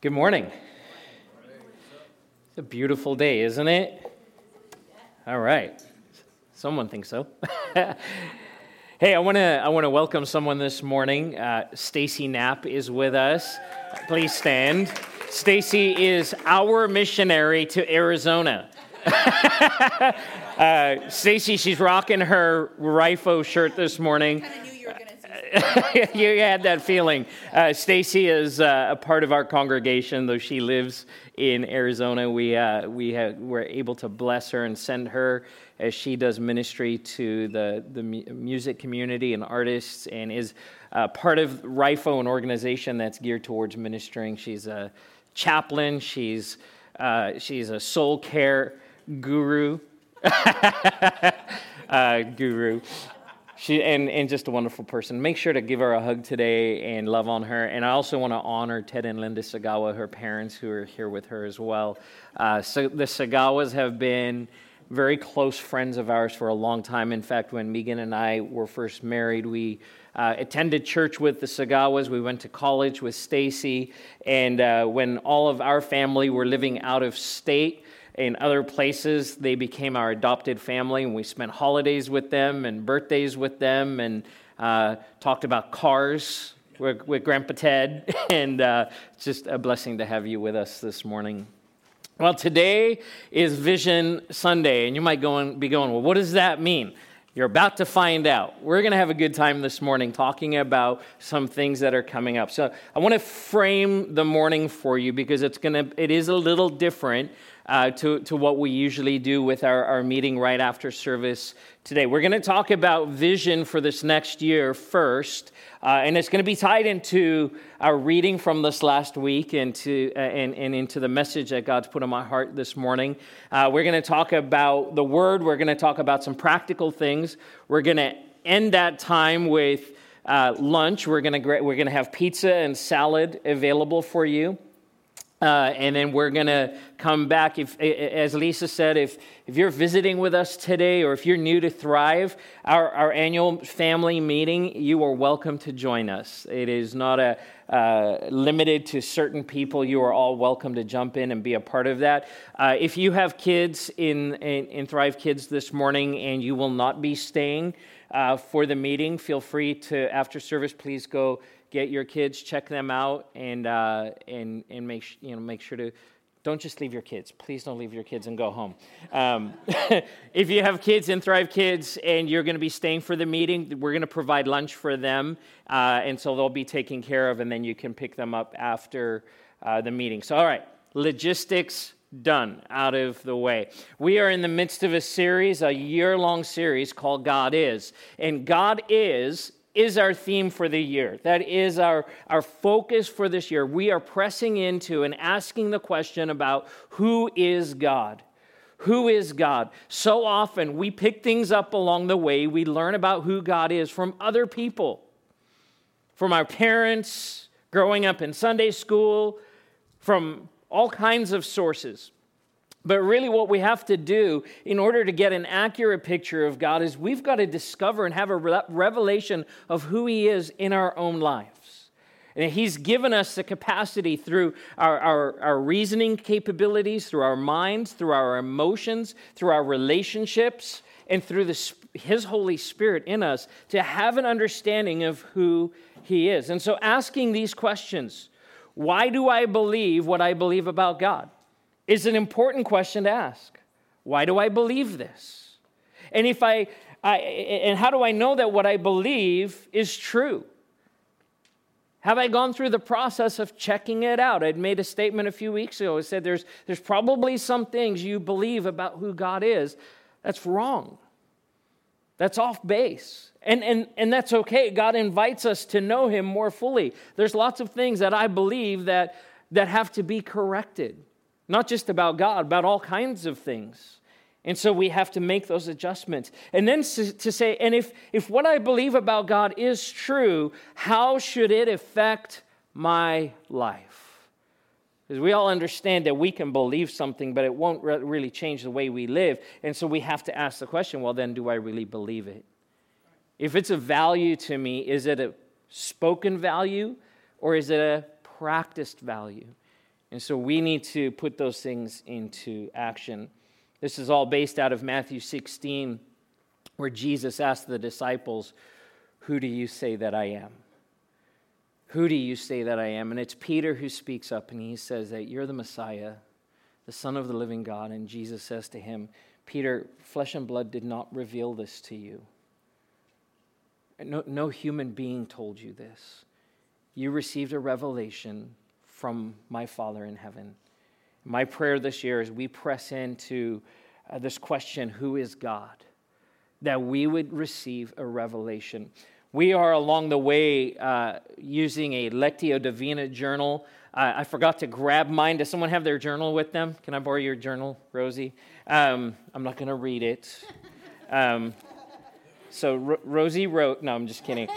Good morning. It's a beautiful day, isn't it? All right. Someone thinks so. hey, I want to I want to welcome someone this morning. Uh, Stacy Knapp is with us. Please stand. Stacy is our missionary to Arizona. uh, Stacy, she's rocking her RIFO shirt this morning. you had that feeling. Uh, Stacy is uh, a part of our congregation, though she lives in Arizona. We, uh, we have, were able to bless her and send her as she does ministry to the, the music community and artists and is uh, part of RIFO, an organization that's geared towards ministering. She's a chaplain, she's, uh, she's a soul care guru. Uh, guru she and, and just a wonderful person. Make sure to give her a hug today and love on her. And I also want to honor Ted and Linda Sagawa, her parents, who are here with her as well. Uh, so the Sagawas have been very close friends of ours for a long time. In fact, when Megan and I were first married, we uh, attended church with the Sagawas. We went to college with Stacy. And uh, when all of our family were living out of state, in other places, they became our adopted family, and we spent holidays with them and birthdays with them and uh, talked about cars with, with Grandpa Ted. And uh, it's just a blessing to have you with us this morning. Well, today is Vision Sunday, and you might go and be going, well, what does that mean? You're about to find out. We're going to have a good time this morning talking about some things that are coming up. So I want to frame the morning for you because it's going to it is a little different uh, to, to what we usually do with our, our meeting right after service today. We're going to talk about vision for this next year first, uh, and it's going to be tied into our reading from this last week and, to, uh, and, and into the message that God's put on my heart this morning. Uh, we're going to talk about the Word, we're going to talk about some practical things. We're going to end that time with uh, lunch. We're going to we're going to have pizza and salad available for you. Uh, and then we're going to come back. If, as Lisa said, if, if you're visiting with us today or if you're new to Thrive, our, our annual family meeting, you are welcome to join us. It is not a, uh, limited to certain people. You are all welcome to jump in and be a part of that. Uh, if you have kids in, in, in, Thrive Kids this morning and you will not be staying uh, for the meeting, feel free to, after service, please go get your kids, check them out, and uh, and and make you know make sure to don't just leave your kids. Please don't leave your kids and go home. Um, if you have kids in Thrive Kids and you're going to be staying for the meeting, we're going to provide lunch for them, uh, and so they'll be taken care of, and then you can pick them up after uh, the meeting. So, all right, logistics done out of the way. We are in the midst of a series, a year long series called God Is. And God Is is our theme for the year. That is our, our focus for this year. We are pressing into and asking the question about who is God? Who is God? So often we pick things up along the way. We learn about who God is from other people, from our parents, growing up in Sunday school, from all kinds of sources. But really, what we have to do in order to get an accurate picture of God is we've got to discover and have a revelation of who He is in our own lives. And He's given us the capacity through our, our, our reasoning capabilities, through our minds, through our emotions, through our relationships, and through the, His Holy Spirit in us to have an understanding of who He is. And so, asking these questions why do I believe what I believe about God? Is an important question to ask. Why do I believe this? And if I, I and how do I know that what I believe is true? Have I gone through the process of checking it out? I'd made a statement a few weeks ago. I said there's, there's probably some things you believe about who God is that's wrong. That's off base. And, and, and that's okay. God invites us to know Him more fully. There's lots of things that I believe that, that have to be corrected not just about God, about all kinds of things. And so we have to make those adjustments. And then to say, and if, if what I believe about God is true, how should it affect my life? Because we all understand that we can believe something, but it won't re- really change the way we live. And so we have to ask the question well, then, do I really believe it? If it's a value to me, is it a spoken value or is it a practiced value? And so we need to put those things into action. This is all based out of Matthew 16, where Jesus asked the disciples, Who do you say that I am? Who do you say that I am? And it's Peter who speaks up and he says that you're the Messiah, the Son of the living God. And Jesus says to him, Peter, flesh and blood did not reveal this to you. No, no human being told you this. You received a revelation from my Father in heaven. My prayer this year as we press into uh, this question, who is God? That we would receive a revelation. We are along the way uh, using a Lectio Divina journal. Uh, I forgot to grab mine. Does someone have their journal with them? Can I borrow your journal, Rosie? Um, I'm not going to read it. Um, so R- Rosie wrote, no, I'm just kidding.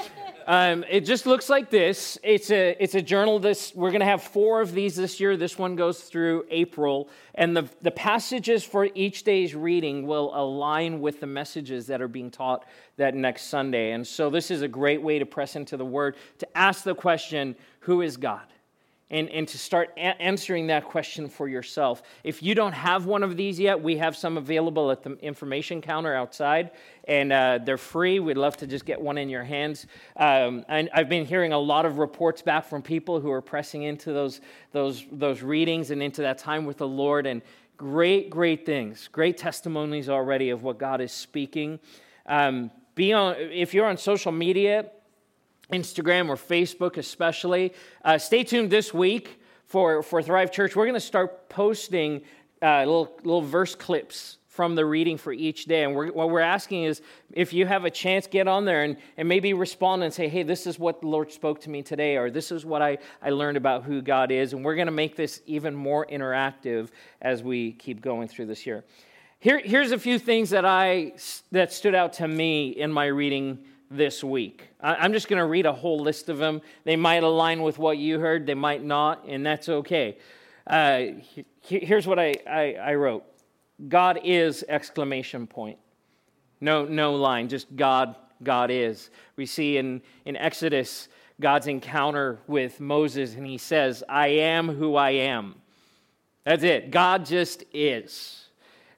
Um, it just looks like this. It's a, it's a journal. This, we're going to have four of these this year. This one goes through April. And the, the passages for each day's reading will align with the messages that are being taught that next Sunday. And so this is a great way to press into the Word, to ask the question who is God? And, and to start a- answering that question for yourself. If you don't have one of these yet, we have some available at the information counter outside, and uh, they're free. We'd love to just get one in your hands. Um, and I've been hearing a lot of reports back from people who are pressing into those, those, those readings and into that time with the Lord, and great, great things, great testimonies already of what God is speaking. Um, be on, if you're on social media, Instagram or Facebook, especially. Uh, stay tuned this week for, for Thrive Church. We're going to start posting uh, little, little verse clips from the reading for each day. And we're, what we're asking is if you have a chance, get on there and, and maybe respond and say, hey, this is what the Lord spoke to me today, or this is what I, I learned about who God is. And we're going to make this even more interactive as we keep going through this year. Here, here's a few things that, I, that stood out to me in my reading this week. I'm just going to read a whole list of them. They might align with what you heard, they might not, and that's okay. Uh, here's what I, I, I wrote God is exclamation point. No, no line, just God, God is. We see in, in Exodus God's encounter with Moses, and he says, I am who I am. That's it. God just is.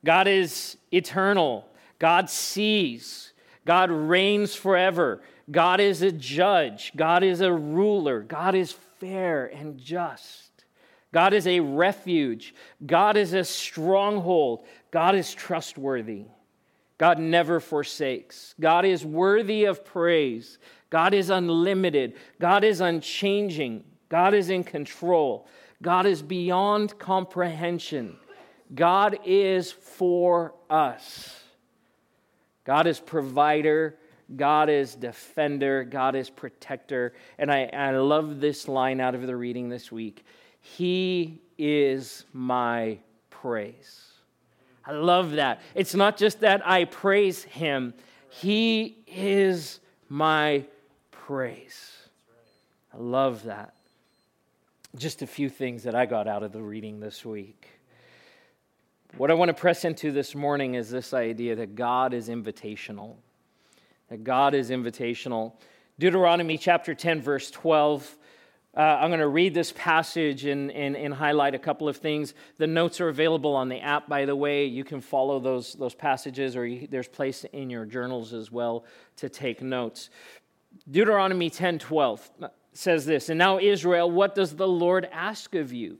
God is eternal. God sees. God reigns forever. God is a judge. God is a ruler. God is fair and just. God is a refuge. God is a stronghold. God is trustworthy. God never forsakes. God is worthy of praise. God is unlimited. God is unchanging. God is in control. God is beyond comprehension. God is for us. God is provider, God is defender, God is protector. And I, I love this line out of the reading this week He is my praise. I love that. It's not just that I praise Him, He is my praise. I love that. Just a few things that I got out of the reading this week. What I want to press into this morning is this idea that God is invitational. That God is invitational. Deuteronomy chapter 10, verse 12. Uh, I'm going to read this passage and, and, and, highlight a couple of things. The notes are available on the app, by the way. You can follow those, those passages, or you, there's place in your journals as well to take notes. Deuteronomy 10 12 says this And now, Israel, what does the Lord ask of you?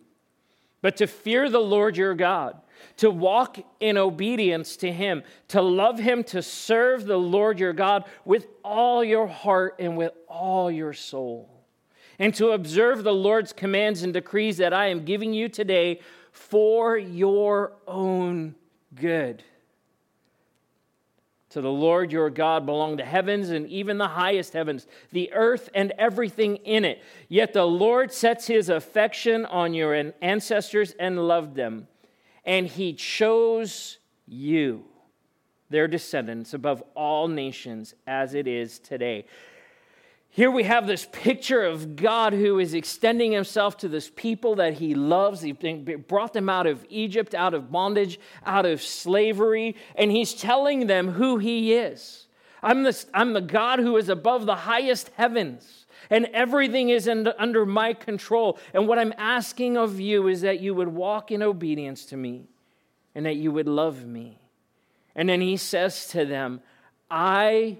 But to fear the Lord your God to walk in obedience to Him, to love Him, to serve the Lord your God with all your heart and with all your soul, and to observe the Lord's commands and decrees that I am giving you today for your own good. To the Lord your God belong the heavens and even the highest heavens, the earth and everything in it. Yet the Lord sets his affection on your ancestors and loved them and he chose you, their descendants, above all nations as it is today. Here we have this picture of God who is extending himself to this people that he loves. He brought them out of Egypt, out of bondage, out of slavery, and he's telling them who he is. I'm the, I'm the God who is above the highest heavens and everything is under my control. And what I'm asking of you is that you would walk in obedience to me and that you would love me. And then he says to them, I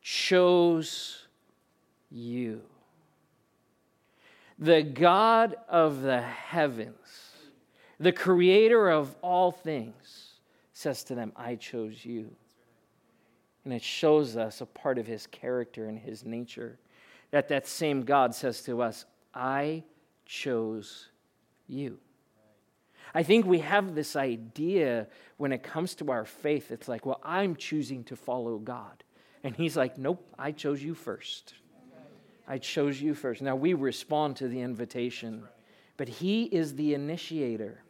chose you. The God of the heavens, the creator of all things, says to them, I chose you. And it shows us a part of his character and his nature. That that same God says to us, I chose you. I think we have this idea when it comes to our faith. It's like, well, I'm choosing to follow God. And he's like, nope, I chose you first. I chose you first. Now we respond to the invitation, but he is the initiator.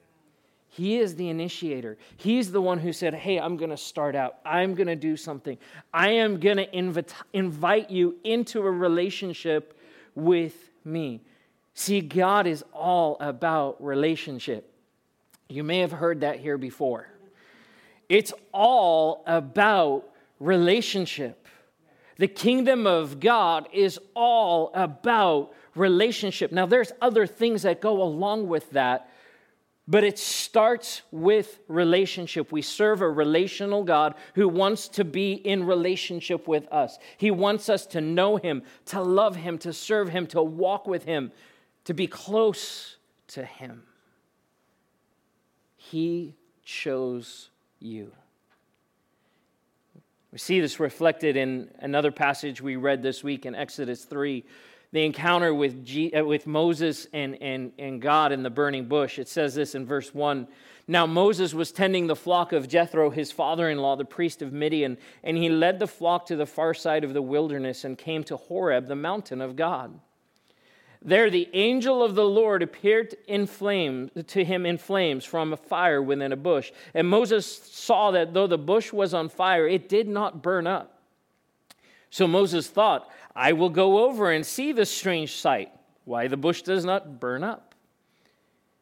He is the initiator. He's the one who said, Hey, I'm going to start out. I'm going to do something. I am going to invite, invite you into a relationship with me. See, God is all about relationship. You may have heard that here before. It's all about relationship. The kingdom of God is all about relationship. Now, there's other things that go along with that but it starts with relationship. We serve a relational God who wants to be in relationship with us. He wants us to know Him, to love Him, to serve Him, to walk with Him, to be close to Him. He chose you. We see this reflected in another passage we read this week in Exodus 3 the encounter with, G, uh, with Moses and, and, and God in the burning bush. It says this in verse 1. Now Moses was tending the flock of Jethro, his father in law, the priest of Midian, and he led the flock to the far side of the wilderness and came to Horeb, the mountain of God. There the angel of the Lord appeared in flames to him in flames from a fire within a bush. And Moses saw that though the bush was on fire, it did not burn up. So Moses thought, I will go over and see the strange sight, why the bush does not burn up.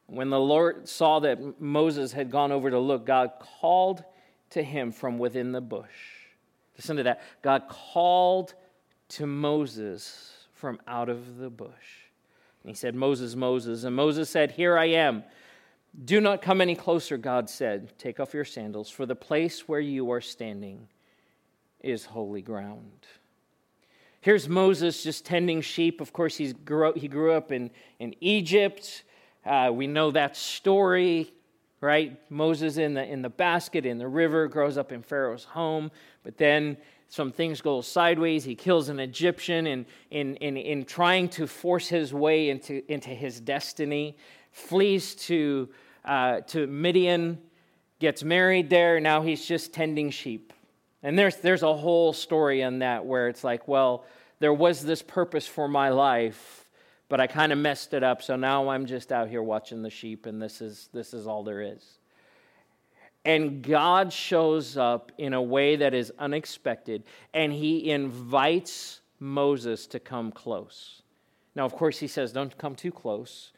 When the Lord saw that Moses had gone over to look, God called to him from within the bush. Listen to that. God called to Moses from out of the bush. And he said, Moses, Moses. And Moses said, Here I am. Do not come any closer, God said. Take off your sandals, for the place where you are standing is holy ground. Here's Moses just tending sheep. Of course, he's grew he grew up in, in Egypt. Uh, we know that story, right? Moses in the, in the basket in the river grows up in Pharaoh's home, but then some things go sideways. He kills an Egyptian in, in, in, in trying to force his way into, into his destiny, flees to, uh, to Midian, gets married there. Now he's just tending sheep. And there's, there's a whole story on that where it's like, well, there was this purpose for my life, but I kind of messed it up, so now I'm just out here watching the sheep, and this is, this is all there is. And God shows up in a way that is unexpected, and he invites Moses to come close. Now, of course, he says, Don't come too close.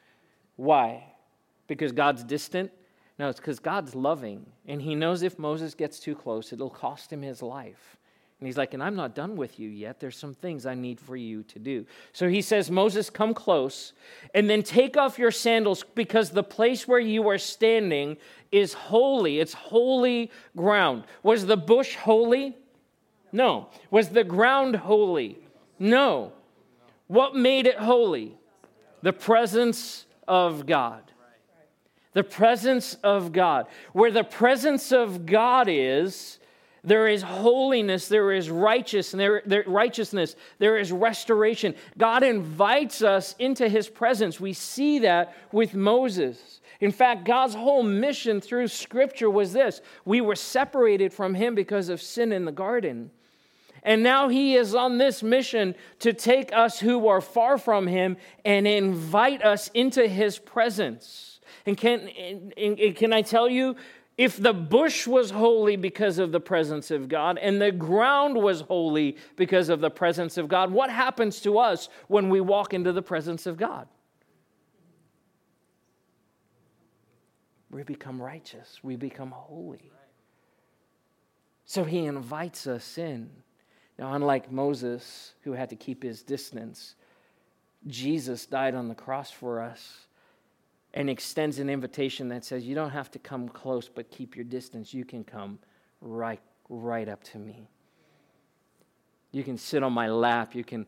Why? Because God's distant? No, it's because God's loving, and He knows if Moses gets too close, it'll cost him his life. And he's like, and I'm not done with you yet. There's some things I need for you to do. So he says, Moses, come close, and then take off your sandals because the place where you are standing is holy. It's holy ground. Was the bush holy? No. Was the ground holy? No. What made it holy? The presence of God. The presence of God. Where the presence of God is, there is holiness, there is righteousness, there, there, righteousness, there is restoration. God invites us into his presence. We see that with Moses. In fact, God's whole mission through scripture was this we were separated from him because of sin in the garden. And now he is on this mission to take us who are far from him and invite us into his presence. And can, and, and can I tell you, if the bush was holy because of the presence of God and the ground was holy because of the presence of God, what happens to us when we walk into the presence of God? We become righteous, we become holy. So he invites us in. Now, unlike Moses, who had to keep his distance, Jesus died on the cross for us and extends an invitation that says, You don't have to come close, but keep your distance. You can come right, right up to me. You can sit on my lap. You can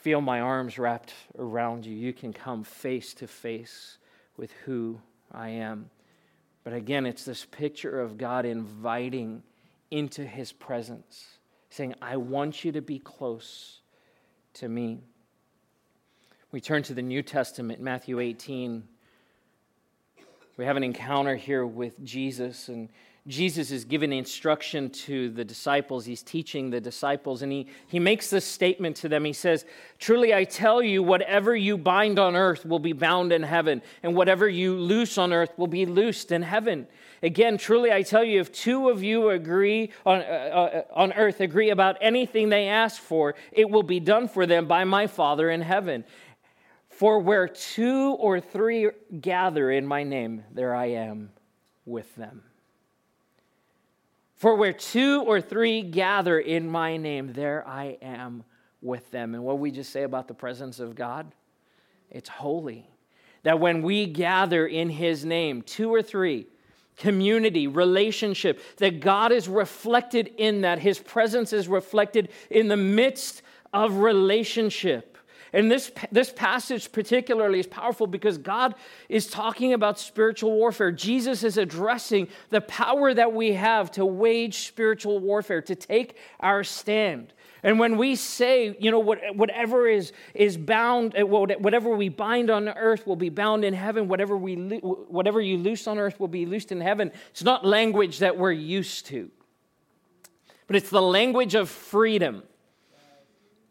feel my arms wrapped around you. You can come face to face with who I am. But again, it's this picture of God inviting into his presence, saying, I want you to be close to me. We turn to the New Testament, Matthew 18. We have an encounter here with Jesus, and Jesus is giving instruction to the disciples. He's teaching the disciples, and he, he makes this statement to them. He says, Truly I tell you, whatever you bind on earth will be bound in heaven, and whatever you loose on earth will be loosed in heaven. Again, truly I tell you, if two of you agree on, uh, uh, on earth, agree about anything they ask for, it will be done for them by my Father in heaven. For where two or three gather in my name, there I am with them. For where two or three gather in my name, there I am with them. And what we just say about the presence of God? It's holy. That when we gather in his name, two or three, community, relationship, that God is reflected in that. His presence is reflected in the midst of relationship. And this, this passage particularly is powerful because God is talking about spiritual warfare. Jesus is addressing the power that we have to wage spiritual warfare, to take our stand. And when we say, you know, whatever is, is bound, uh, whatever we bind on earth will be bound in heaven, whatever, we, whatever you loose on earth will be loosed in heaven, it's not language that we're used to, but it's the language of freedom.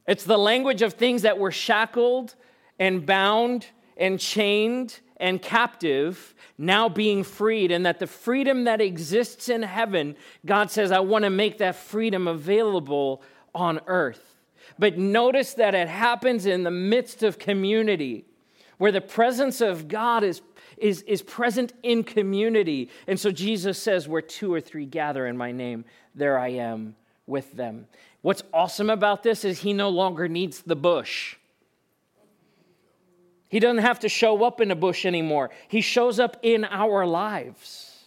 It's the language of things that were shackled and bound and chained and captive now being freed, and that the freedom that exists in heaven, God says, I want to make that freedom available on earth. But notice that it happens in the midst of community where the presence of God is, is, is present in community. And so Jesus says, Where two or three gather in my name, there I am with them. What's awesome about this is he no longer needs the bush. He doesn't have to show up in a bush anymore. He shows up in our lives.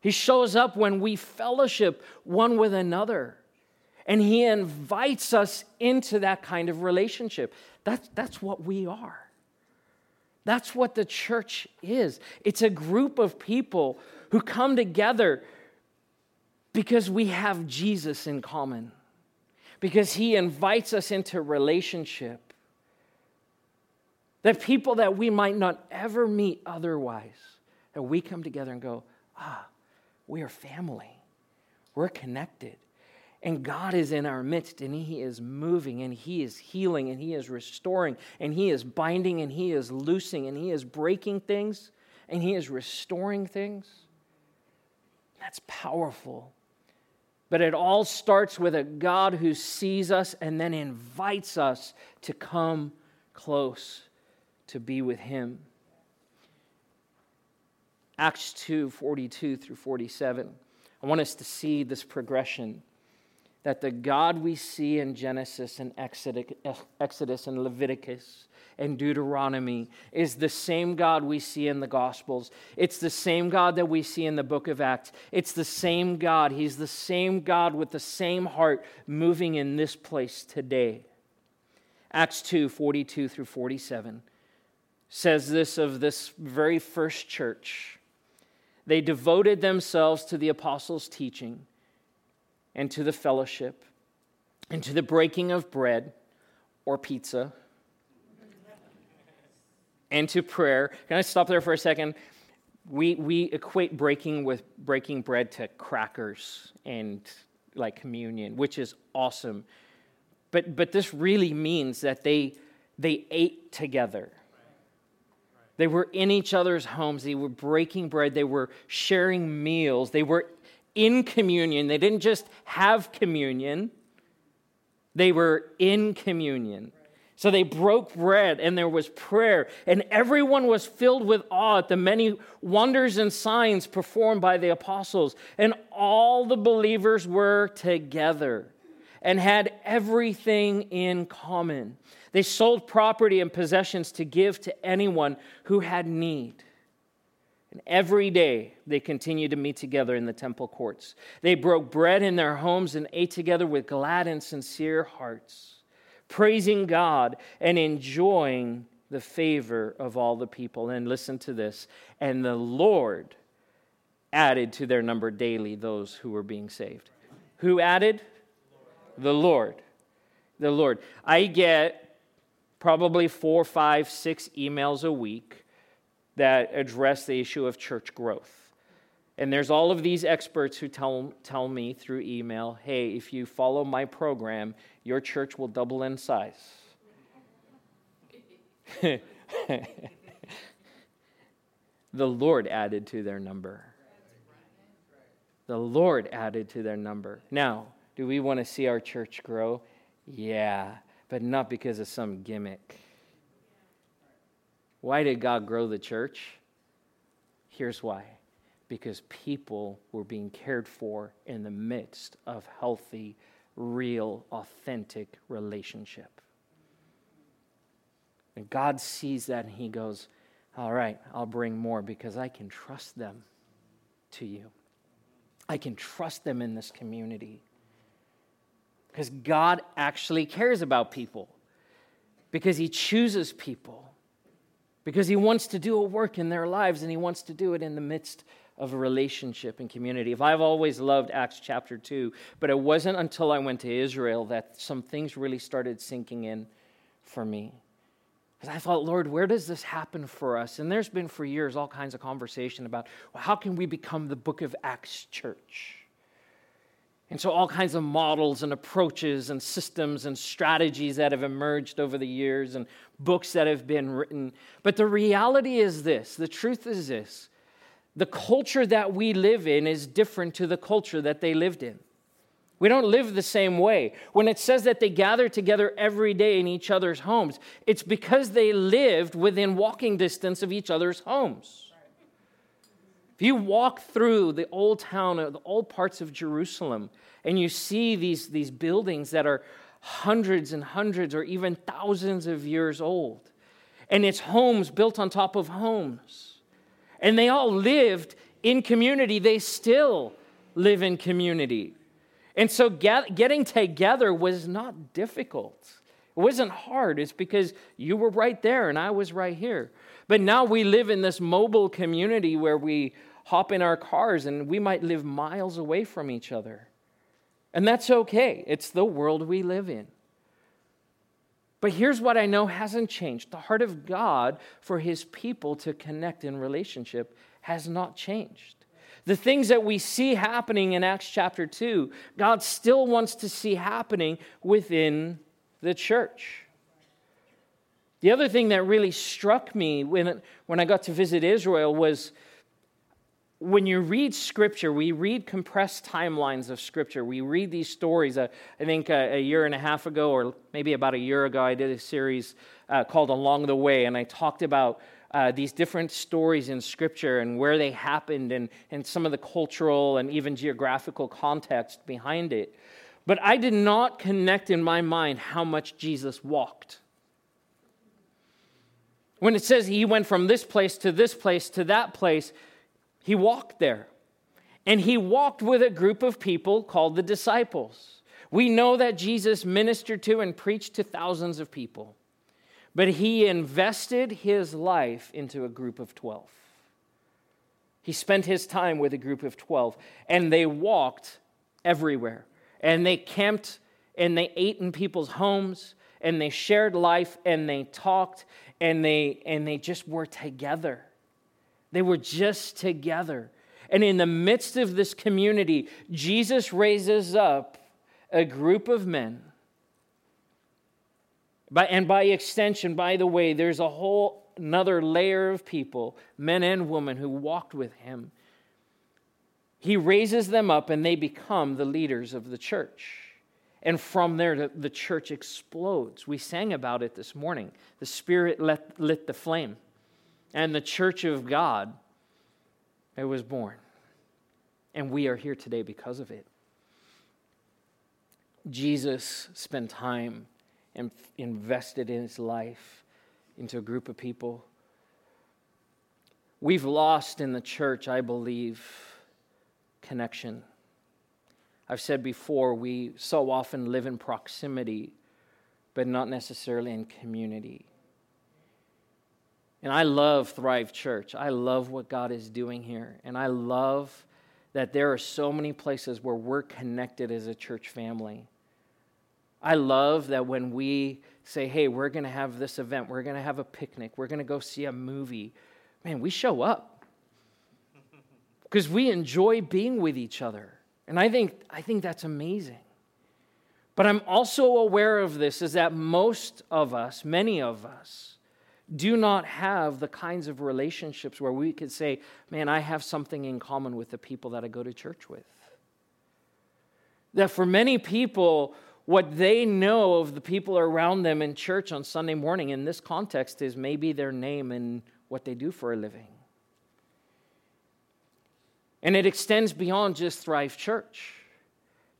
He shows up when we fellowship one with another. And he invites us into that kind of relationship. That's, that's what we are. That's what the church is. It's a group of people who come together because we have Jesus in common because he invites us into relationship. That people that we might not ever meet otherwise, that we come together and go, ah, we are family. We're connected. And God is in our midst, and He is moving, and He is healing, and He is restoring, and He is binding, and He is loosing, and He is breaking things, and He is restoring things. That's powerful. But it all starts with a God who sees us and then invites us to come close to be with Him. Acts 2 42 through 47. I want us to see this progression that the God we see in Genesis and Exodus and Leviticus and Deuteronomy is the same God we see in the Gospels. It's the same God that we see in the book of Acts. It's the same God. He's the same God with the same heart moving in this place today. Acts 2 42 through 47 says this of this very first church. They devoted themselves to the apostles' teaching and to the fellowship and to the breaking of bread or pizza and to prayer. Can I stop there for a second? We, we equate breaking with breaking bread to crackers and like communion, which is awesome. But, but this really means that they, they ate together. They were in each other's homes. They were breaking bread. They were sharing meals. They were in communion. They didn't just have communion, they were in communion. So they broke bread and there was prayer, and everyone was filled with awe at the many wonders and signs performed by the apostles. And all the believers were together and had everything in common. They sold property and possessions to give to anyone who had need. Every day they continued to meet together in the temple courts. They broke bread in their homes and ate together with glad and sincere hearts, praising God and enjoying the favor of all the people. And listen to this and the Lord added to their number daily those who were being saved. Who added? The Lord. The Lord. I get probably four, five, six emails a week that address the issue of church growth. And there's all of these experts who tell, tell me through email hey, if you follow my program, your church will double in size. the Lord added to their number. The Lord added to their number. Now, do we want to see our church grow? Yeah, but not because of some gimmick. Why did God grow the church? Here's why because people were being cared for in the midst of healthy, real, authentic relationship. And God sees that and He goes, All right, I'll bring more because I can trust them to you. I can trust them in this community. Because God actually cares about people, because He chooses people, because He wants to do a work in their lives, and He wants to do it in the midst of a relationship and community. If I've always loved Acts chapter 2, but it wasn't until I went to Israel that some things really started sinking in for me. Because I thought, Lord, where does this happen for us? And there's been for years all kinds of conversation about well, how can we become the book of Acts church? And so, all kinds of models and approaches and systems and strategies that have emerged over the years and books that have been written. But the reality is this the truth is this the culture that we live in is different to the culture that they lived in. We don't live the same way. When it says that they gather together every day in each other's homes, it's because they lived within walking distance of each other's homes. If you walk through the old town, the old parts of Jerusalem, and you see these, these buildings that are hundreds and hundreds or even thousands of years old, and it's homes built on top of homes, and they all lived in community, they still live in community. And so get, getting together was not difficult. It wasn't hard. It's because you were right there and I was right here. But now we live in this mobile community where we hop in our cars and we might live miles away from each other. And that's okay. It's the world we live in. But here's what I know hasn't changed the heart of God for his people to connect in relationship has not changed. The things that we see happening in Acts chapter 2, God still wants to see happening within the church. The other thing that really struck me when, when I got to visit Israel was when you read scripture, we read compressed timelines of scripture. We read these stories. Uh, I think uh, a year and a half ago, or maybe about a year ago, I did a series uh, called Along the Way, and I talked about uh, these different stories in Scripture and where they happened and, and some of the cultural and even geographical context behind it. But I did not connect in my mind how much Jesus walked. When it says he went from this place to this place to that place, he walked there. And he walked with a group of people called the disciples. We know that Jesus ministered to and preached to thousands of people but he invested his life into a group of 12. He spent his time with a group of 12, and they walked everywhere. And they camped and they ate in people's homes and they shared life and they talked and they and they just were together. They were just together. And in the midst of this community, Jesus raises up a group of men by, and by extension, by the way, there's a whole another layer of people, men and women, who walked with him. He raises them up and they become the leaders of the church. And from there, the church explodes. We sang about it this morning. The Spirit lit, lit the flame, and the church of God, it was born. And we are here today because of it. Jesus spent time and invested in his life into a group of people. We've lost in the church, I believe, connection. I've said before, we so often live in proximity, but not necessarily in community. And I love Thrive Church. I love what God is doing here. And I love that there are so many places where we're connected as a church family. I love that when we say, hey, we're going to have this event, we're going to have a picnic, we're going to go see a movie, man, we show up because we enjoy being with each other. And I think, I think that's amazing. But I'm also aware of this is that most of us, many of us, do not have the kinds of relationships where we could say, man, I have something in common with the people that I go to church with. That for many people, what they know of the people around them in church on Sunday morning in this context is maybe their name and what they do for a living. And it extends beyond just Thrive Church.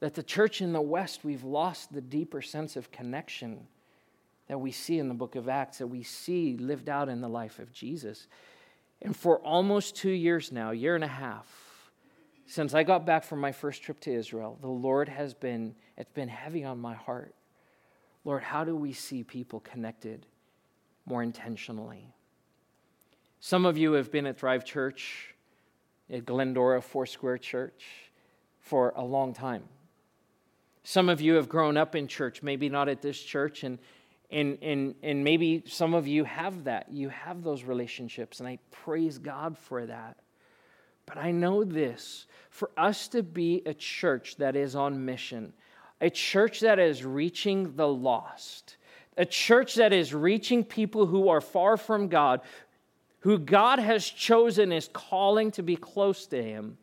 That the church in the West, we've lost the deeper sense of connection that we see in the book of Acts, that we see lived out in the life of Jesus. And for almost two years now, year and a half, since I got back from my first trip to Israel, the Lord has been, it's been heavy on my heart. Lord, how do we see people connected more intentionally? Some of you have been at Thrive Church, at Glendora Foursquare Church, for a long time. Some of you have grown up in church, maybe not at this church, and and, and, and maybe some of you have that. You have those relationships, and I praise God for that. But I know this for us to be a church that is on mission, a church that is reaching the lost, a church that is reaching people who are far from God, who God has chosen is calling to be close to Him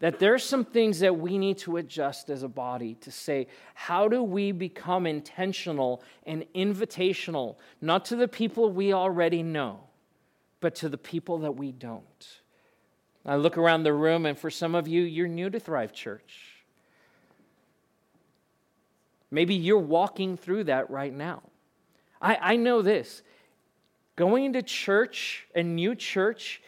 that there's some things that we need to adjust as a body to say, how do we become intentional and invitational, not to the people we already know, but to the people that we don't? I look around the room, and for some of you, you're new to Thrive Church. Maybe you're walking through that right now. I, I know this going into church, a new church,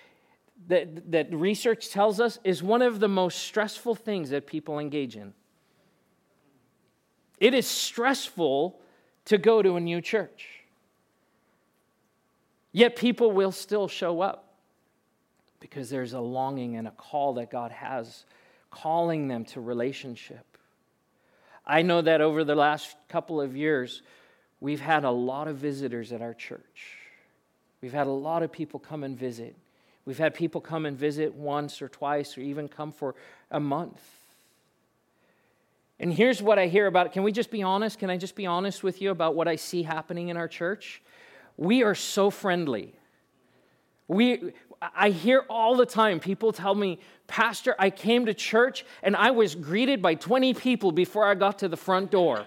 that, that research tells us is one of the most stressful things that people engage in. It is stressful to go to a new church. Yet people will still show up because there's a longing and a call that God has calling them to relationship. I know that over the last couple of years, we've had a lot of visitors at our church. We've had a lot of people come and visit. We've had people come and visit once or twice or even come for a month. And here's what I hear about it. Can we just be honest? Can I just be honest with you about what I see happening in our church? We are so friendly. We, I hear all the time people tell me, Pastor, I came to church and I was greeted by 20 people before I got to the front door.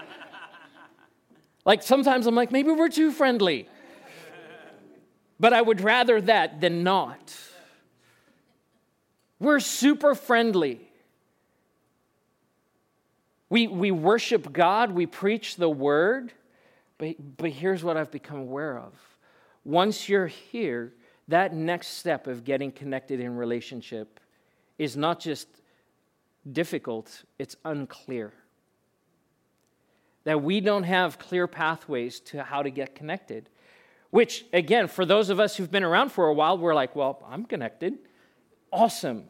like sometimes I'm like, maybe we're too friendly. But I would rather that than not. We're super friendly. We, we worship God, we preach the word, but, but here's what I've become aware of. Once you're here, that next step of getting connected in relationship is not just difficult, it's unclear. That we don't have clear pathways to how to get connected. Which, again, for those of us who've been around for a while, we're like, well, I'm connected. Awesome.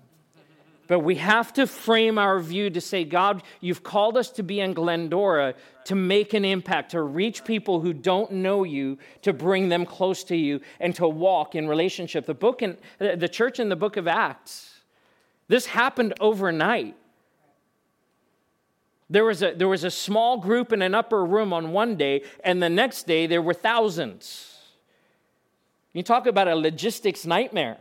But we have to frame our view to say, God, you've called us to be in Glendora to make an impact, to reach people who don't know you, to bring them close to you, and to walk in relationship. The book in the church in the book of Acts, this happened overnight. There was, a, there was a small group in an upper room on one day, and the next day there were thousands. You talk about a logistics nightmare.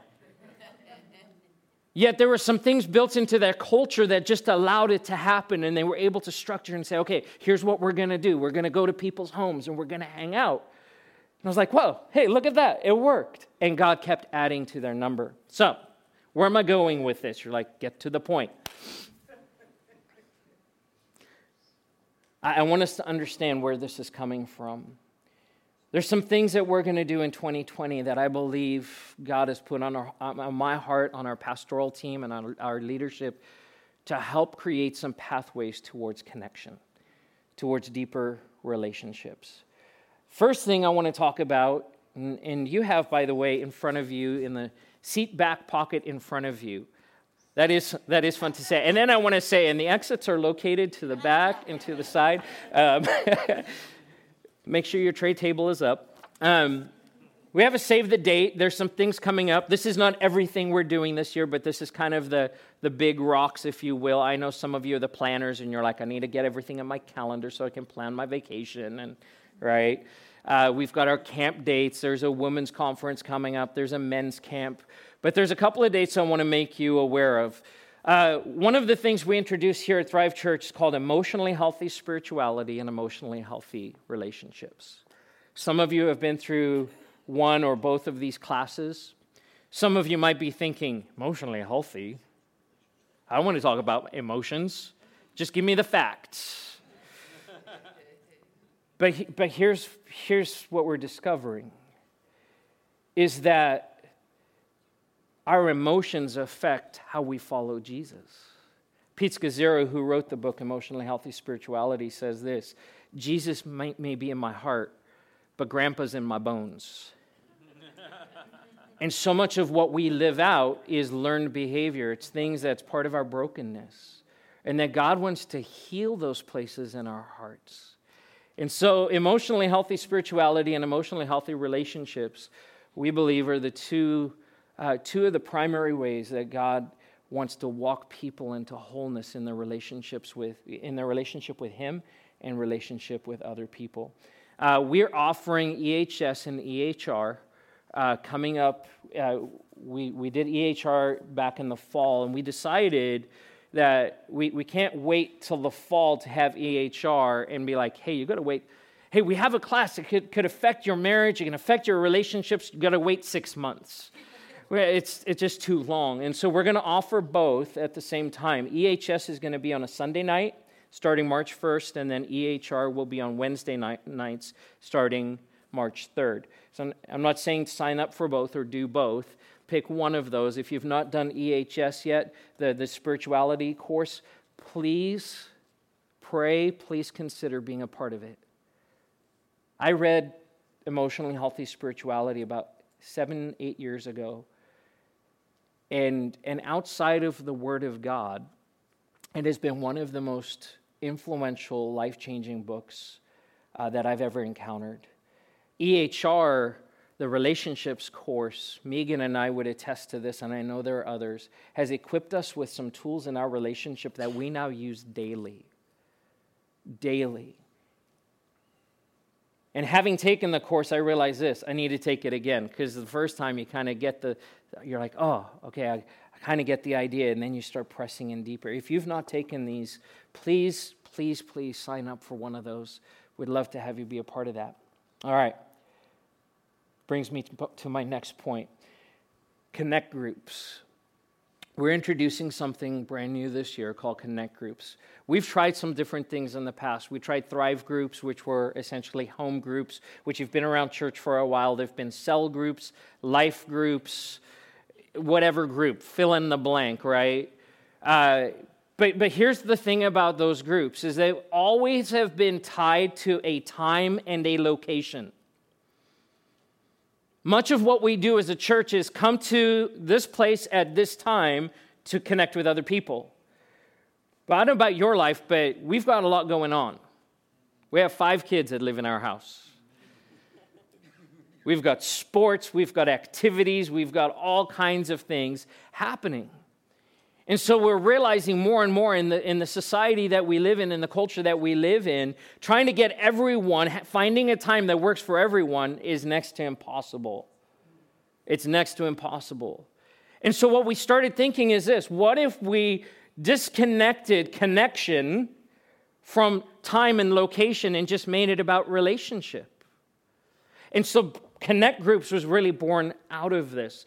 Yet there were some things built into their culture that just allowed it to happen, and they were able to structure and say, okay, here's what we're gonna do. We're gonna go to people's homes and we're gonna hang out. And I was like, whoa, hey, look at that. It worked. And God kept adding to their number. So, where am I going with this? You're like, get to the point. I, I want us to understand where this is coming from. There's some things that we're going to do in 2020 that I believe God has put on, our, on my heart, on our pastoral team, and on our leadership to help create some pathways towards connection, towards deeper relationships. First thing I want to talk about, and, and you have, by the way, in front of you, in the seat back pocket in front of you, that is, that is fun to say. And then I want to say, and the exits are located to the back and to the side. Um, make sure your tray table is up. Um, we have a save the date. There's some things coming up. This is not everything we're doing this year, but this is kind of the, the big rocks, if you will. I know some of you are the planners, and you're like, I need to get everything on my calendar so I can plan my vacation, and right. Uh, we've got our camp dates. There's a women's conference coming up. There's a men's camp. But there's a couple of dates I want to make you aware of. Uh, one of the things we introduce here at Thrive Church is called emotionally healthy spirituality and emotionally healthy relationships. Some of you have been through one or both of these classes. Some of you might be thinking, emotionally healthy? I want to talk about emotions. Just give me the facts. but, but here's, here's what we're discovering is that our emotions affect how we follow Jesus. Pete Scazzero, who wrote the book Emotionally Healthy Spirituality, says this Jesus may, may be in my heart, but grandpa's in my bones. and so much of what we live out is learned behavior, it's things that's part of our brokenness. And that God wants to heal those places in our hearts. And so, emotionally healthy spirituality and emotionally healthy relationships, we believe, are the two uh, two of the primary ways that God wants to walk people into wholeness in their relationships with in their relationship with Him and relationship with other people. Uh, we're offering EHS and EHR uh, coming up. Uh, we, we did EHR back in the fall, and we decided that we, we can't wait till the fall to have EHR and be like, hey, you got to wait. Hey, we have a class that could, could affect your marriage, it can affect your relationships. You got to wait six months it's, it's just too long. And so we're going to offer both at the same time. EHS is going to be on a Sunday night starting March 1st, and then EHR will be on Wednesday night, nights starting March 3rd. So I'm not saying sign up for both or do both. Pick one of those. If you've not done EHS yet, the, the spirituality course, please pray, please consider being a part of it. I read Emotionally Healthy Spirituality about seven, eight years ago and, and outside of the Word of God, it has been one of the most influential, life changing books uh, that I've ever encountered. EHR, the relationships course, Megan and I would attest to this, and I know there are others, has equipped us with some tools in our relationship that we now use daily. Daily. And having taken the course, I realized this I need to take it again because the first time you kind of get the, you're like, oh, okay, I, I kind of get the idea. And then you start pressing in deeper. If you've not taken these, please, please, please sign up for one of those. We'd love to have you be a part of that. All right. Brings me to, to my next point connect groups. We're introducing something brand new this year called Connect Groups. We've tried some different things in the past. We tried Thrive Groups, which were essentially home groups, which have been around church for a while. They've been cell groups, life groups, whatever group, fill in the blank, right? Uh, but, but here's the thing about those groups is they always have been tied to a time and a location. Much of what we do as a church is come to this place at this time to connect with other people. But I don't know about your life, but we've got a lot going on. We have five kids that live in our house. We've got sports, we've got activities, we've got all kinds of things happening. And so we're realizing more and more in the, in the society that we live in, in the culture that we live in, trying to get everyone, finding a time that works for everyone is next to impossible. It's next to impossible. And so what we started thinking is this what if we disconnected connection from time and location and just made it about relationship? And so Connect Groups was really born out of this.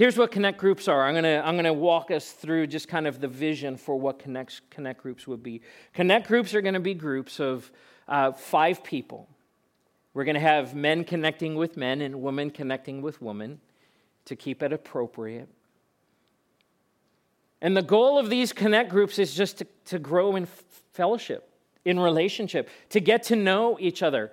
Here's what connect groups are. I'm going to I'm to walk us through just kind of the vision for what connect, connect groups would be. Connect groups are going to be groups of uh, five people. We're going to have men connecting with men and women connecting with women to keep it appropriate. And the goal of these connect groups is just to, to grow in fellowship, in relationship, to get to know each other.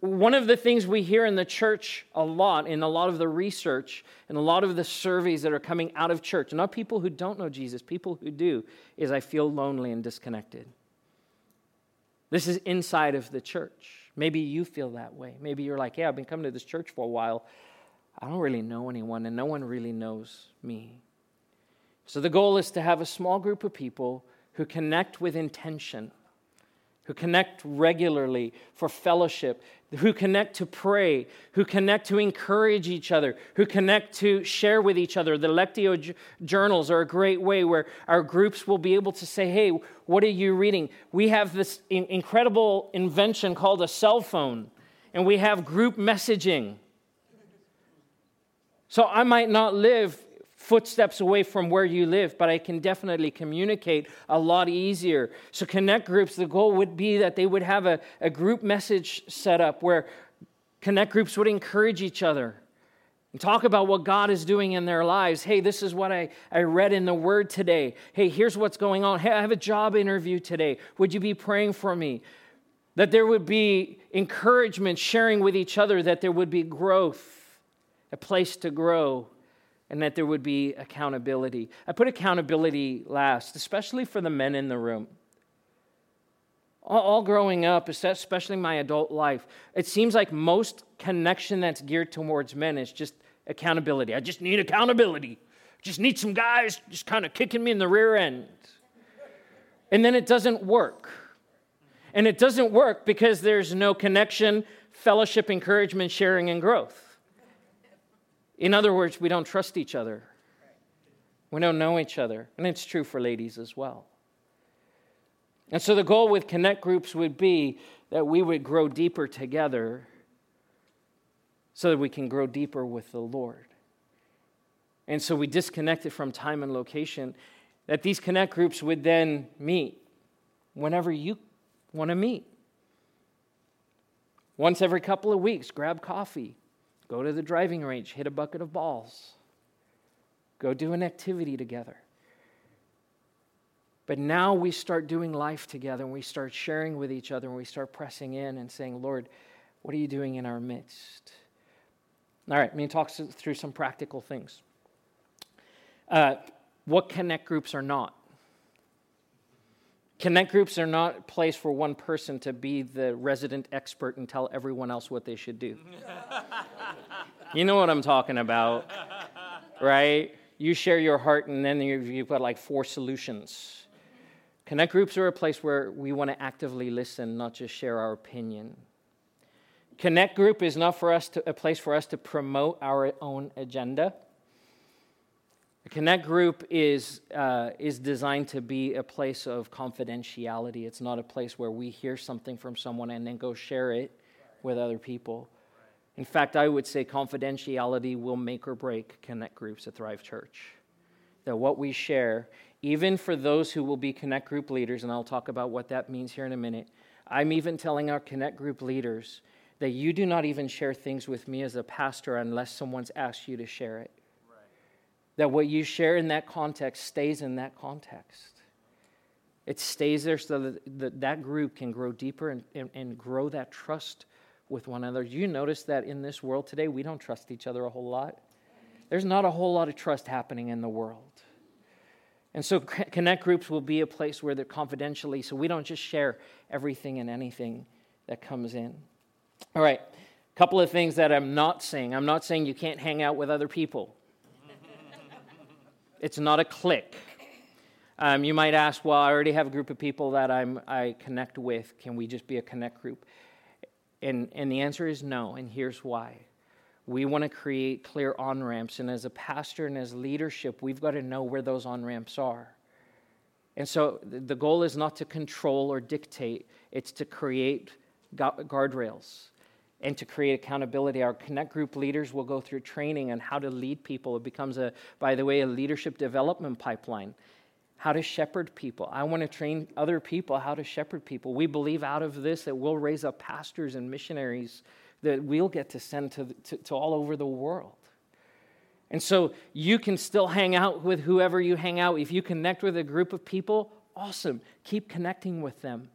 One of the things we hear in the church a lot, in a lot of the research and a lot of the surveys that are coming out of church, not people who don't know Jesus, people who do, is I feel lonely and disconnected. This is inside of the church. Maybe you feel that way. Maybe you're like, yeah, I've been coming to this church for a while. I don't really know anyone, and no one really knows me. So the goal is to have a small group of people who connect with intention, who connect regularly for fellowship, who connect to pray, who connect to encourage each other, who connect to share with each other. The Lectio j- journals are a great way where our groups will be able to say, hey, what are you reading? We have this in- incredible invention called a cell phone, and we have group messaging. So I might not live footsteps away from where you live, but I can definitely communicate a lot easier. So, connect groups, the goal would be that they would have a, a group message set up where connect groups would encourage each other and talk about what God is doing in their lives. Hey, this is what I, I read in the Word today. Hey, here's what's going on. Hey, I have a job interview today. Would you be praying for me? That there would be encouragement, sharing with each other, that there would be growth, a place to grow and that there would be accountability. I put accountability last, especially for the men in the room. All, growing up, especially my adult life, it seems like most connection that's geared towards men is just accountability. I just need accountability. Just need some guys just kind of kicking me in the rear end. And then it doesn't work. And it doesn't work because there's no connection, fellowship, encouragement, sharing, and growth. In other words, we don't trust each other. We don't know each other. And it's true for ladies as well. And so the goal with connect groups would be that we would grow deeper together so that we can grow deeper with the Lord. And so we disconnected from time and location, that these connect groups would then meet whenever you want to meet. Once every couple of weeks, grab coffee, Go to the driving range, hit a bucket of balls. Go do an activity together. But now we start doing life together and we start sharing with each other and we start pressing in and saying, Lord, what are you doing in our midst? All right, let me talk through some practical things. Uh, what connect groups are not? Connect groups are not a place for one person to be the resident expert and tell everyone else what they should do. you know what I'm talking about, right? You share your heart, and then you've got like four solutions. Connect groups are a place where we want to actively listen, not just share our opinion. Connect group is not for us to, a place for us to promote our own agenda. A Connect group is, uh, is designed to be a place of confidentiality. It's not a place where we hear something from someone and then go share it with other people. In fact, I would say confidentiality will make or break Connect groups at Thrive Church. That what we share, even for those who will be Connect group leaders, and I'll talk about what that means here in a minute, I'm even telling our Connect group leaders that you do not even share things with me as a pastor unless someone's asked you to share it that what you share in that context stays in that context. It stays there so that that, that group can grow deeper and, and, and grow that trust with one another. You notice that in this world today, we don't trust each other a whole lot? There's not a whole lot of trust happening in the world. And so, connect groups will be a place where they're confidentially, so we don't just share everything and anything that comes in. All right, a couple of things that I'm not saying. I'm not saying you can't hang out with other people. It's not a clique. Um, you might ask, well, I already have a group of people that I'm, I connect with. Can we just be a connect group? And, and the answer is no, and here's why. We want to create clear on ramps, and as a pastor and as leadership, we've got to know where those on ramps are. And so the goal is not to control or dictate, it's to create guardrails and to create accountability. Our Connect group leaders will go through training on how to lead people. It becomes, a, by the way, a leadership development pipeline. How to shepherd people. I want to train other people how to shepherd people. We believe out of this that we'll raise up pastors and missionaries that we'll get to send to, to, to all over the world. And so you can still hang out with whoever you hang out. If you connect with a group of people, awesome. Keep connecting with them.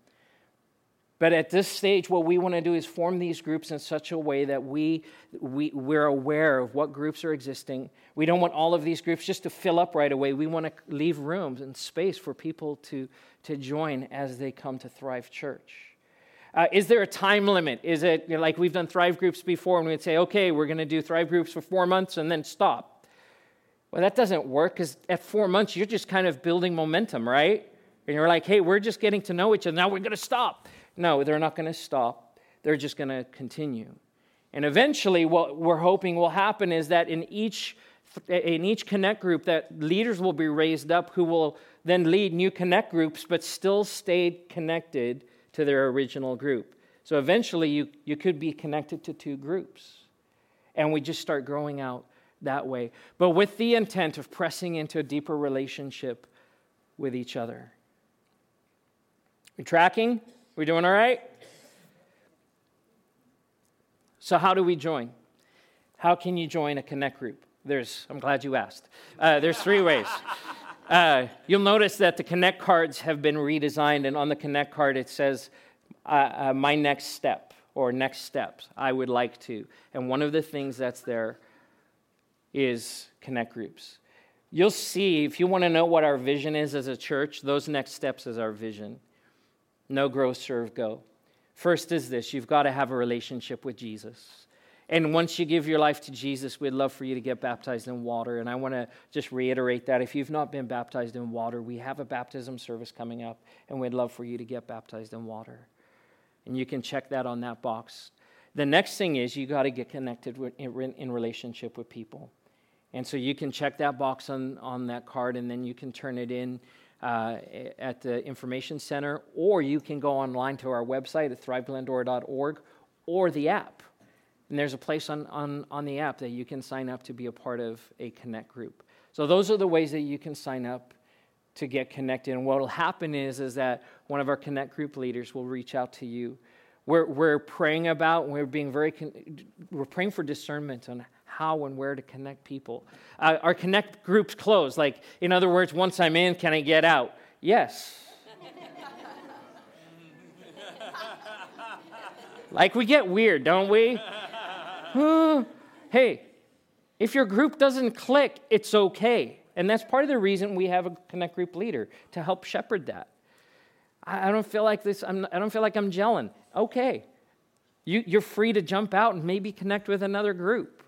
But at this stage, what we want to do is form these groups in such a way that we, we, we're aware of what groups are existing. We don't want all of these groups just to fill up right away. We want to leave rooms and space for people to, to join as they come to Thrive Church. Uh, is there a time limit? Is it you know, like we've done Thrive groups before and we'd say, okay, we're going to do Thrive groups for four months and then stop? Well, that doesn't work because at four months, you're just kind of building momentum, right? And you're like, hey, we're just getting to know each other. Now we're going to stop. No, they're not going to stop. They're just going to continue. And eventually, what we're hoping will happen is that in each in each connect group that leaders will be raised up who will then lead new connect groups but still stay connected to their original group. So eventually you, you could be connected to two groups. And we just start growing out that way. But with the intent of pressing into a deeper relationship with each other. We tracking we doing all right? So, how do we join? How can you join a connect group? There's, I'm glad you asked. Uh, there's three ways. Uh, you'll notice that the connect cards have been redesigned, and on the connect card it says, uh, uh My next step or next steps. I would like to. And one of the things that's there is connect groups. You'll see, if you want to know what our vision is as a church, those next steps is our vision. No grow, serve, go. First is this you've got to have a relationship with Jesus. And once you give your life to Jesus, we'd love for you to get baptized in water. And I want to just reiterate that if you've not been baptized in water, we have a baptism service coming up, and we'd love for you to get baptized in water. And you can check that on that box. The next thing is you got to get connected with, in, in relationship with people. And so you can check that box on, on that card, and then you can turn it in uh, at the Information Center, or you can go online to our website at thriveglendora.org or the app. And there's a place on, on, on the app that you can sign up to be a part of a Connect group. So those are the ways that you can sign up to get connected. And what will happen is, is that one of our Connect group leaders will reach out to you. We're, we're praying about, we're being very, we're praying for discernment on how and where to connect people. Uh, our connect groups close. Like, in other words, once I'm in, can I get out? Yes. like, we get weird, don't we? hey, if your group doesn't click, it's okay. And that's part of the reason we have a connect group leader to help shepherd that. I, don't feel like this, I'm, I don't feel like I'm gelling. Okay. You, you're free to jump out and maybe connect with another group.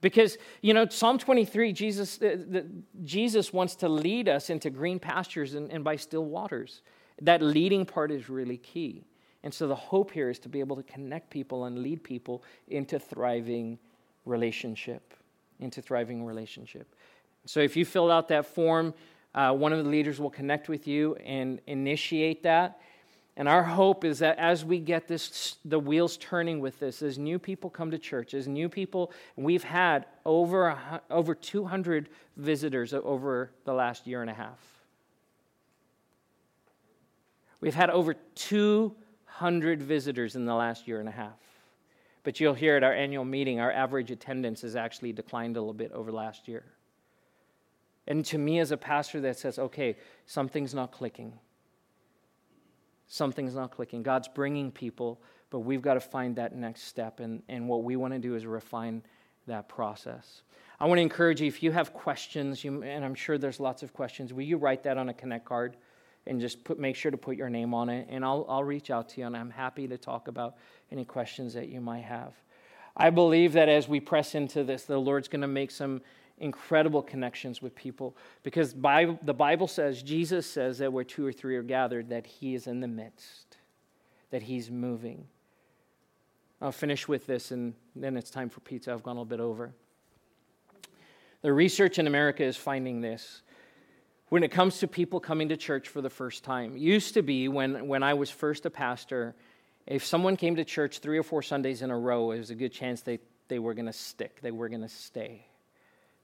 Because, you know, Psalm 23, Jesus, uh, the, Jesus wants to lead us into green pastures and, and by still waters. That leading part is really key. And so the hope here is to be able to connect people and lead people into thriving relationship, into thriving relationship. So if you fill out that form, uh, one of the leaders will connect with you and initiate that. And our hope is that as we get this, the wheels turning with this, as new people come to church, as new people, we've had over, over 200 visitors over the last year and a half. We've had over 200 visitors in the last year and a half. But you'll hear at our annual meeting, our average attendance has actually declined a little bit over last year. And to me, as a pastor, that says, okay, something's not clicking something's not clicking. God's bringing people, but we've got to find that next step. And, and what we want to do is refine that process. I want to encourage you if you have questions, you, and I'm sure there's lots of questions, will you write that on a Connect card and just put, make sure to put your name on it? And I'll, I'll reach out to you, and I'm happy to talk about any questions that you might have. I believe that as we press into this, the Lord's going to make some incredible connections with people because Bible, the Bible says, Jesus says that where two or three are gathered, that He is in the midst, that He's moving. I'll finish with this and then it's time for pizza. I've gone a little bit over. The research in America is finding this. When it comes to people coming to church for the first time, used to be when, when I was first a pastor if someone came to church three or four Sundays in a row, it was a good chance they, they were going to stick, they were going to stay.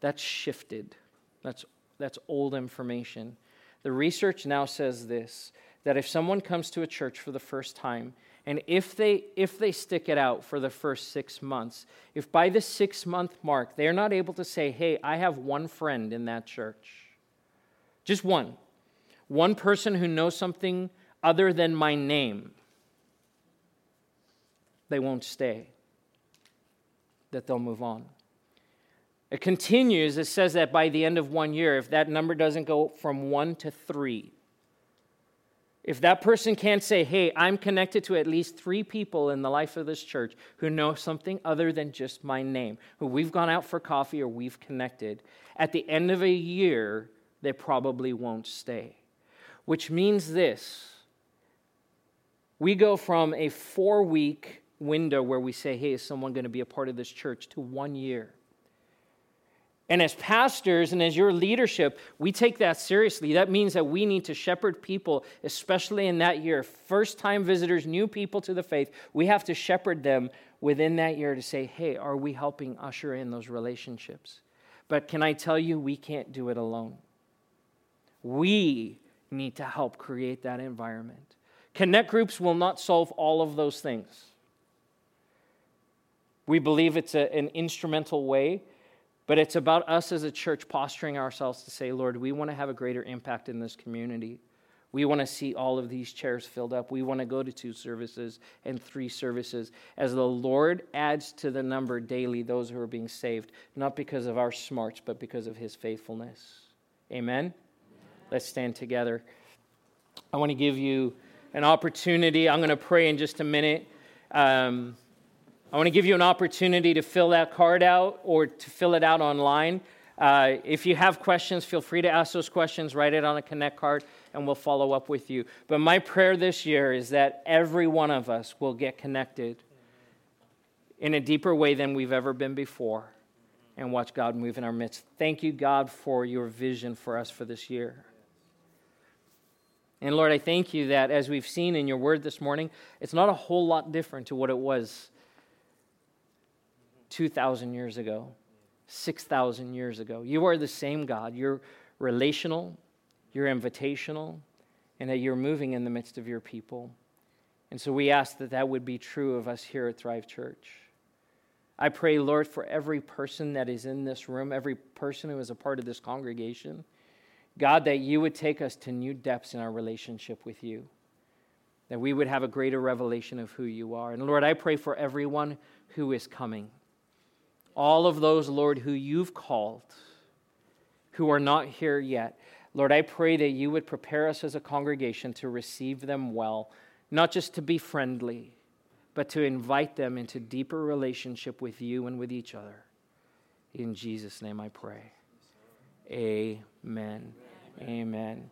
That's shifted. That's, that's old information. The research now says this that if someone comes to a church for the first time, and if they if they stick it out for the first 6 months, if by the 6 month mark they're not able to say, "Hey, I have one friend in that church." Just one. One person who knows something other than my name. They won't stay. That they'll move on. It continues, it says that by the end of one year, if that number doesn't go from one to three, if that person can't say, hey, I'm connected to at least three people in the life of this church who know something other than just my name, who we've gone out for coffee or we've connected, at the end of a year, they probably won't stay. Which means this we go from a four week window where we say, hey, is someone going to be a part of this church to one year. And as pastors and as your leadership, we take that seriously. That means that we need to shepherd people, especially in that year. First time visitors, new people to the faith, we have to shepherd them within that year to say, hey, are we helping usher in those relationships? But can I tell you, we can't do it alone. We need to help create that environment. Connect groups will not solve all of those things. We believe it's a, an instrumental way but it's about us as a church posturing ourselves to say, Lord, we want to have a greater impact in this community. We want to see all of these chairs filled up. We want to go to two services and three services as the Lord adds to the number daily those who are being saved, not because of our smarts, but because of his faithfulness. Amen? Let's stand together. I want to give you an opportunity. I'm going to pray in just a minute. Um, I want to give you an opportunity to fill that card out or to fill it out online. Uh, if you have questions, feel free to ask those questions, write it on a Connect card, and we'll follow up with you. But my prayer this year is that every one of us will get connected in a deeper way than we've ever been before and watch God move in our midst. Thank you, God, for your vision for us for this year. And Lord, I thank you that as we've seen in your word this morning, it's not a whole lot different to what it was 2,000 years ago, 6,000 years ago. You are the same God. You're relational, you're invitational, and that you're moving in the midst of your people. And so we ask that that would be true of us here at Thrive Church. I pray, Lord, for every person that is in this room, every person who is a part of this congregation, God, that you would take us to new depths in our relationship with you, that we would have a greater revelation of who you are. And Lord, I pray for everyone who is coming all of those, Lord, who you've called, who are not here yet. Lord, I pray that you would prepare us as a congregation to receive them well, not just to be friendly, but to invite them into deeper relationship with you and with each other. In Jesus' name I pray. Amen. Amen. Amen.